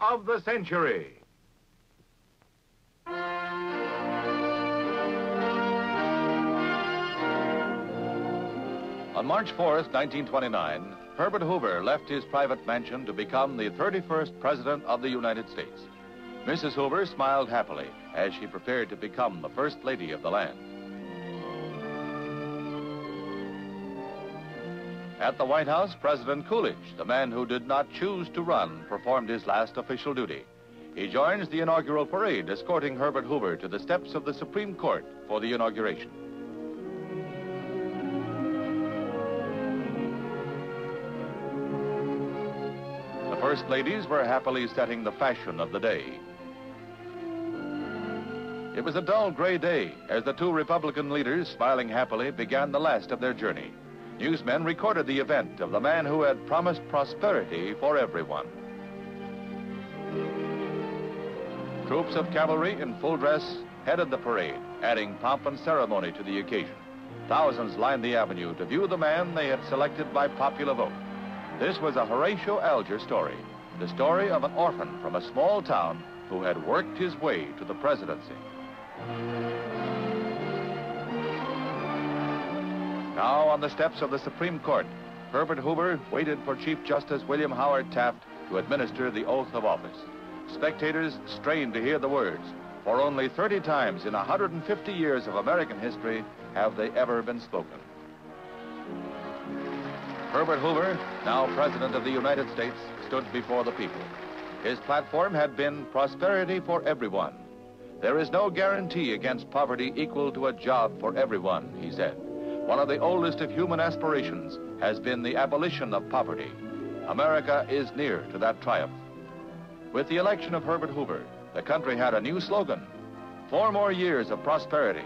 of the century. On March 4th, 1929, Herbert Hoover left his private mansion to become the 31st President of the United States. Mrs. Hoover smiled happily as she prepared to become the First Lady of the land. At the White House, President Coolidge, the man who did not choose to run, performed his last official duty. He joins the inaugural parade, escorting Herbert Hoover to the steps of the Supreme Court for the inauguration. The First Ladies were happily setting the fashion of the day. It was a dull gray day as the two Republican leaders, smiling happily, began the last of their journey. Newsmen recorded the event of the man who had promised prosperity for everyone. Troops of cavalry in full dress headed the parade, adding pomp and ceremony to the occasion. Thousands lined the avenue to view the man they had selected by popular vote. This was a Horatio Alger story, the story of an orphan from a small town who had worked his way to the presidency. Now, on the steps of the Supreme Court, Herbert Hoover waited for Chief Justice William Howard Taft to administer the oath of office. Spectators strained to hear the words, for only 30 times in 150 years of American history have they ever been spoken. Herbert Hoover, now President of the United States, stood before the people. His platform had been prosperity for everyone. There is no guarantee against poverty equal to a job for everyone, he said. One of the oldest of human aspirations has been the abolition of poverty. America is near to that triumph. With the election of Herbert Hoover, the country had a new slogan, four more years of prosperity.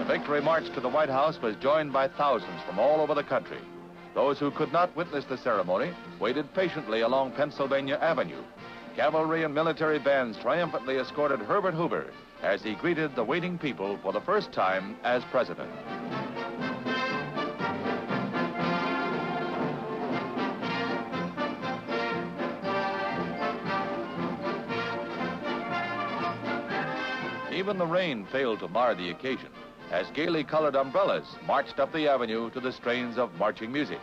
The victory march to the White House was joined by thousands from all over the country. Those who could not witness the ceremony waited patiently along Pennsylvania Avenue. Cavalry and military bands triumphantly escorted Herbert Hoover as he greeted the waiting people for the first time as president. Even the rain failed to mar the occasion as gaily colored umbrellas marched up the avenue to the strains of marching music.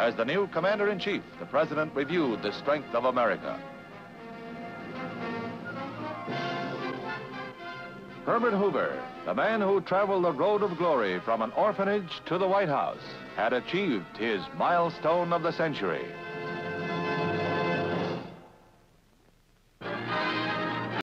As the new commander-in-chief, the president reviewed the strength of America. Herbert Hoover, the man who traveled the road of glory from an orphanage to the White House, had achieved his milestone of the century.